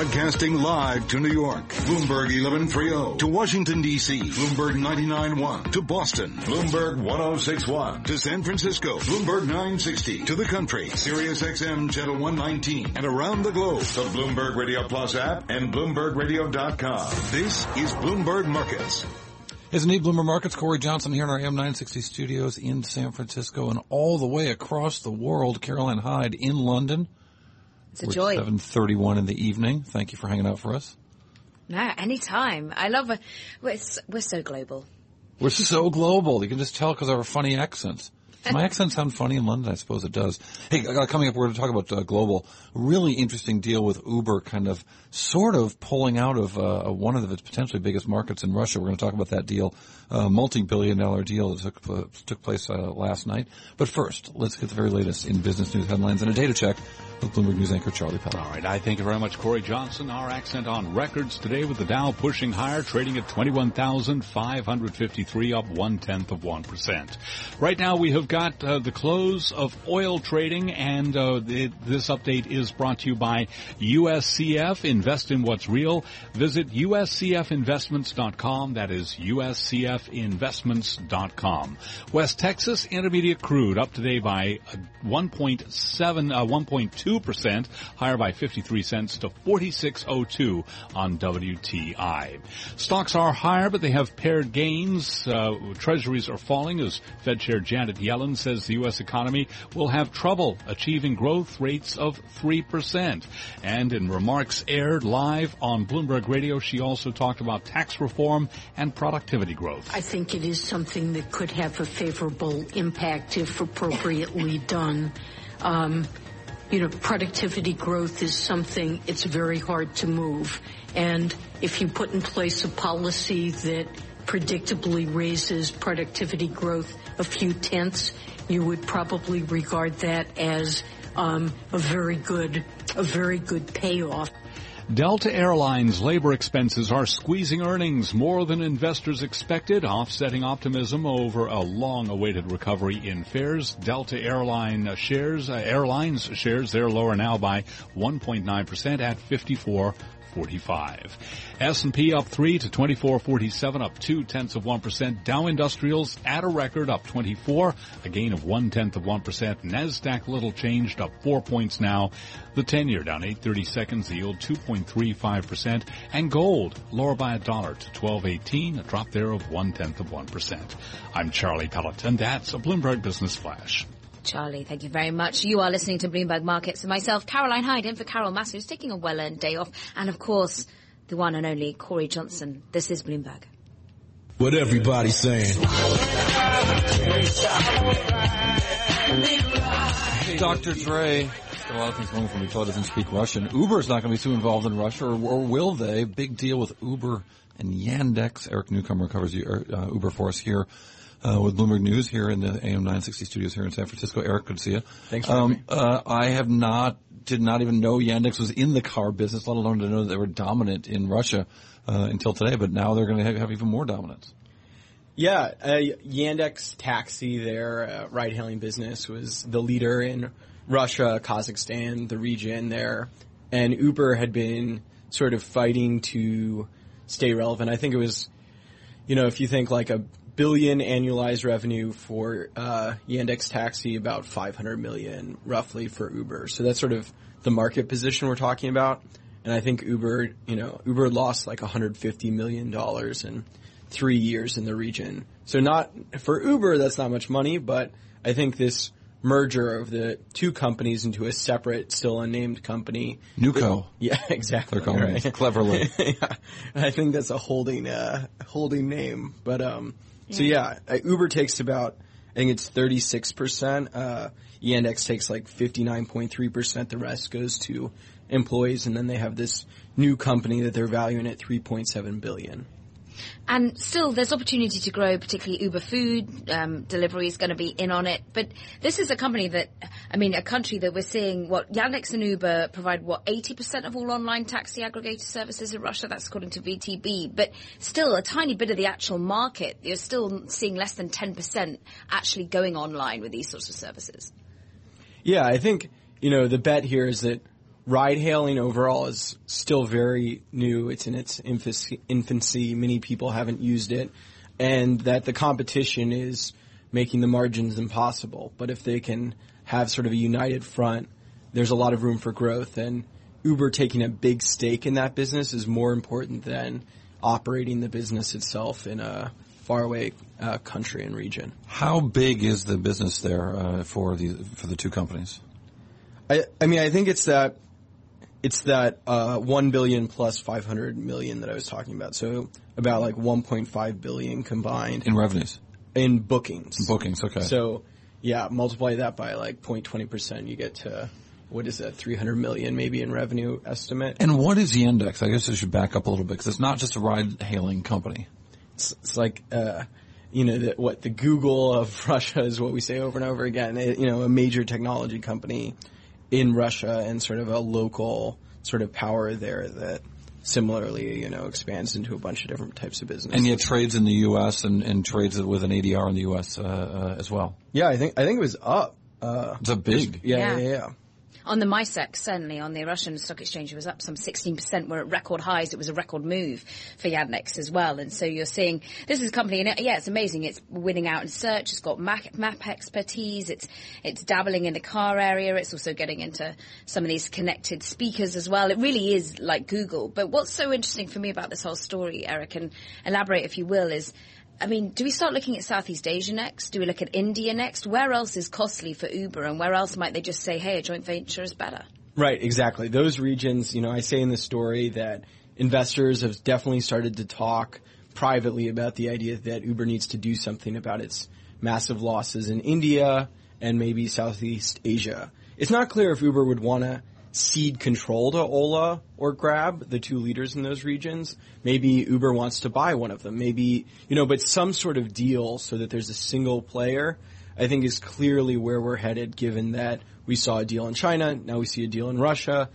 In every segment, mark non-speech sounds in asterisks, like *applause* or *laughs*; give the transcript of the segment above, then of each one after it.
Broadcasting live to New York, Bloomberg 1130. To Washington, D.C., Bloomberg 99.1. To Boston, Bloomberg 1061. To San Francisco, Bloomberg 960. To the country, Sirius XM Channel 119. And around the globe, the Bloomberg Radio Plus app and BloombergRadio.com. This is Bloomberg Markets. Isn't he Bloomberg Markets? Cory Johnson here in our AM 960 studios in San Francisco and all the way across the world. Caroline Hyde in London. It's a We're joy. 7.31 in the evening. Thank you for hanging out for us. No, anytime. I love it. We're, we're so global. We're so global. You can just tell because of our funny accents. *laughs* My accent sound funny in London? I suppose it does. Hey, coming up, we're going to talk about uh, global. Really interesting deal with Uber kind of, sort of pulling out of uh, one of its potentially biggest markets in Russia. We're going to talk about that deal, uh, multi-billion dollar deal that took, uh, took place uh, last night. But first, let's get the very latest in business news headlines and a data check with Bloomberg News anchor Charlie Pellett. All right, I thank you very much, Cory Johnson. Our accent on records today with the Dow pushing higher, trading at 21,553, up one tenth of one percent. Right now, we have got uh, the close of oil trading, and uh, this update is brought to you by USCF. Invest in what's real. Visit uscfinvestments.com. That is uscfinvestments.com. West Texas Intermediate Crude up today by 1.7, uh, 1.2 2%, higher by 53 cents to 46.02 on WTI. Stocks are higher, but they have pared gains. Uh, treasuries are falling as Fed Chair Janet Yellen says the U.S. economy will have trouble achieving growth rates of 3%. And in remarks aired live on Bloomberg Radio, she also talked about tax reform and productivity growth. I think it is something that could have a favorable impact if appropriately done. Um, you know, productivity growth is something, it's very hard to move. And if you put in place a policy that predictably raises productivity growth a few tenths, you would probably regard that as um, a very good, a very good payoff. Delta Airlines labor expenses are squeezing earnings more than investors expected, offsetting optimism over a long-awaited recovery in fares. Delta Airline shares, uh, airlines shares, they're lower now by 1.9% at 54 45. S&P up 3 to 2447, up 2 tenths of 1%. Dow Industrials at a record up 24, a gain of 1 tenth of 1%. NASDAQ little changed up 4 points now. The 10 year down 830 seconds, yield 2.35%. And gold lower by a dollar to 1218, a drop there of 1 tenth of 1%. I'm Charlie Pellett. That's a Bloomberg Business Flash. Charlie, thank you very much. You are listening to Bloomberg Markets and myself, Caroline Hyde, in for Carol Massar, who's taking a well-earned day off. And of course, the one and only Cory Johnson. This is Bloomberg. What everybody's saying. Dr. Dre. A lot of things going from He doesn't speak Russian. Uber's not going to be too involved in Russia, or, or, will they? Big deal with Uber and Yandex. Eric Newcomer covers uh, Uber for us here uh, with Bloomberg News here in the AM 960 studios here in San Francisco. Eric, good to see you. Thanks for um, uh, I have not, did not even know Yandex was in the car business, let alone to know that they were dominant in Russia uh, until today, but now they're going to have, have, even more dominance. Yeah, uh, Yandex Taxi, their uh, ride-hailing business, was the leader in Russia, Kazakhstan, the region there, and Uber had been sort of fighting to stay relevant. I think it was, you know, if you think like a billion annualized revenue for uh, Yandex Taxi, about 500 million roughly for Uber. So that's sort of the market position we're talking about. And I think Uber, you know, Uber lost like 150 million dollars in three years in the region. So not for Uber, that's not much money, but I think this merger of the two companies into a separate, still unnamed company. Newco. *laughs* Yeah, exactly. They're calling right. cleverly. *laughs* yeah, I think that's a holding uh, holding name, but um, so yeah, uh, Uber takes about, I think it's 36%. Uh, Yandex takes like 59.3%. The rest goes to employees. And then they have this new company that they're valuing at 3.7 billion. And still, there's opportunity to grow, particularly Uber Food um, delivery is going to be in on it. But this is a company that, I mean, a country that we're seeing what Yandex and Uber provide what 80% of all online taxi aggregator services in Russia. That's according to VTB. But still, a tiny bit of the actual market. You're still seeing less than 10% actually going online with these sorts of services. Yeah, I think you know the bet here is that ride hailing overall is still very new. It's in its infancy, infancy. Many people haven't used it and that the competition is making the margins impossible. But if they can have sort of a united front, there's a lot of room for growth and Uber taking a big stake in that business is more important than operating the business itself in a faraway uh, country and region. How big is the business there uh, for the for the two companies? I, I mean, I think it's that it's that uh, one billion plus five hundred million that I was talking about. So about like one point five billion combined in revenues, in bookings. Bookings, okay. So yeah, multiply that by like 0.20 percent, you get to what is that, 300 million maybe in revenue estimate. And what is Yandex? I guess I should back up a little bit because it's not just a ride-hailing company. It's, it's like, uh, you know, the, what the Google of *laughs* Russia is what we say over and over again. It, you know, a major technology company in Russia and sort of a local sort of power there that similarly, you know, expands into a bunch of different types of business. And yet trades in the U.S. and, and trades with an ADR in the U.S. Uh, uh, as well. Yeah, I think I think it was up. Uh, it's a big. Yeah, Yeah. yeah, yeah. On the MICEX, certainly on the Russian stock exchange, it was up some 16%. We're at record highs. It was a record move for Yandex as well. And so you're seeing this is a company, and yeah, it's amazing. It's winning out in search. It's got map, map expertise. It's it's dabbling in the car area. It's also getting into some of these connected speakers as well. It really is like Google. But what's so interesting for me about this whole story, Eric, and elaborate if you will, is I mean, do we start looking at Southeast Asia next? Do we look at India next? Where else is costly for Uber and where else might they just say, hey, a joint venture is better? Right, exactly. Those regions, you know, I say in the story that investors have definitely started to talk privately about the idea that Uber needs to do something about its massive losses in India and maybe Southeast Asia. It's not clear if Uber would want to cede control to Ola or Grab, the two leaders in those regions. Maybe Uber wants to buy one of them. Maybe, you know, but some sort of deal so that there's a single player, I think is clearly where we're headed given that we saw a deal in China, now we see a deal in Russia.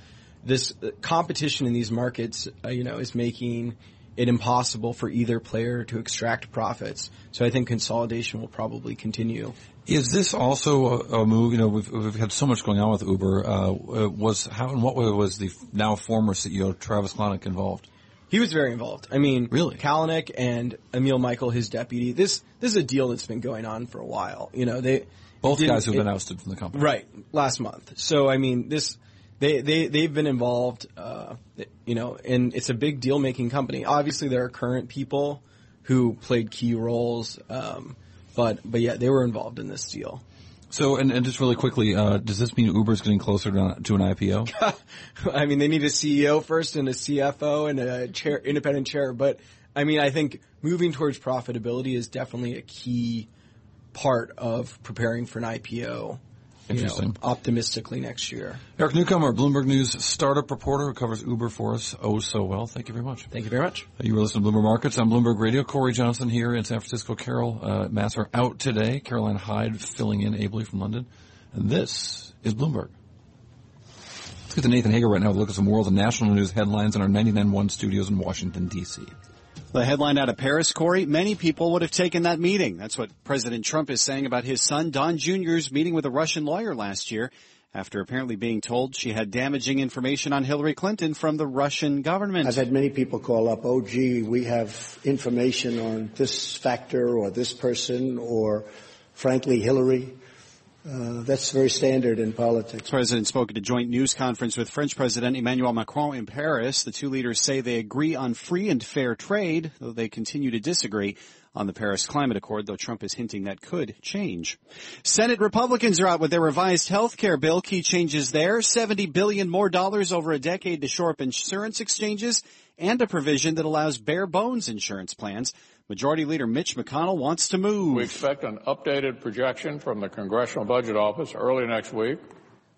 This uh, competition in these markets, uh, you know, is making it impossible for either player to extract profits. So I think consolidation will probably continue. Is this also a, a move? You know, we've, we've had so much going on with Uber. Uh, was how in what way was the now former CEO Travis Kalanick involved? He was very involved. I mean, Really? Kalanick and Emil Michael, his deputy. This this is a deal that's been going on for a while. You know, they Both guys who've it- been ousted from the company. right last month. So I mean, this they they they've been involved. Uh, you know, and it's a big deal making company. Obviously, there are current people who played key roles, um, but but yeah, they were involved in this deal. So, and, and just really quickly, uh, does this mean Uber's getting closer to, to an IPO? *laughs* I mean, they need a CEO first and a CFO and a chair, independent chair. But I mean, I think moving towards profitability is definitely a key part of preparing for an IPO. You know, Interesting. optimistically next year. Eric Newcomer, Bloomberg News startup reporter who covers Uber for us oh so well. Thank you very much. Thank you very much. You were listening to Bloomberg Markets on Bloomberg Radio. Cory Johnson here in San Francisco. Carol uh, Massar out today. Caroline Hyde filling in ably from London. And this is Bloomberg. Let's get to Nathan Hager right now to look at some world and national news headlines in our 99.1 studios in Washington, D.C. The headline out of Paris, Cory, many people would have taken that meeting. That's what President Trump is saying about his son, Don Jr.'s meeting with a Russian lawyer last year after apparently being told she had damaging information on Hillary Clinton from the Russian government. I've had many people call up, oh gee, we have information on this factor or this person or frankly Hillary. Uh, that's very standard in politics. The president spoke at a joint news conference with French President Emmanuel Macron in Paris. The two leaders say they agree on free and fair trade, though they continue to disagree on the Paris Climate Accord, though Trump is hinting that could change. Senate Republicans are out with their revised health care bill. Key changes there. 70 billion more dollars over a decade to shore up insurance exchanges and a provision that allows bare bones insurance plans. Majority Leader Mitch McConnell wants to move. We expect an updated projection from the Congressional Budget Office early next week.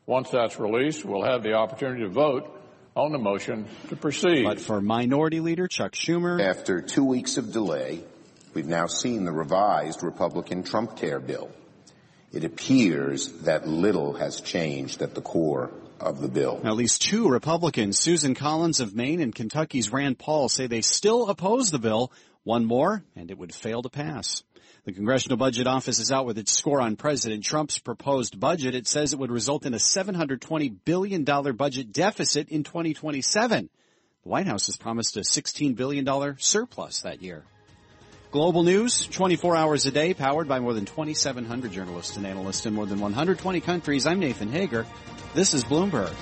Once that's released, we'll have the opportunity to vote on the motion to proceed. But for Minority Leader Chuck Schumer, After two weeks of delay, we've now seen the revised Republican Trump Care bill. It appears that little has changed at the core of the bill. At least two Republicans, Susan Collins of Maine and Kentucky's Rand Paul, say they still oppose the bill. One more, and it would fail to pass. The Congressional Budget Office is out with its score on President Trump's proposed budget. It says it would result in a $720 billion budget deficit in 2027. The White House has promised a $16 billion surplus that year. Global news, 24 hours a day, powered by more than 2,700 journalists and analysts in more than 120 countries. I'm Nathan Hager. This is Bloomberg.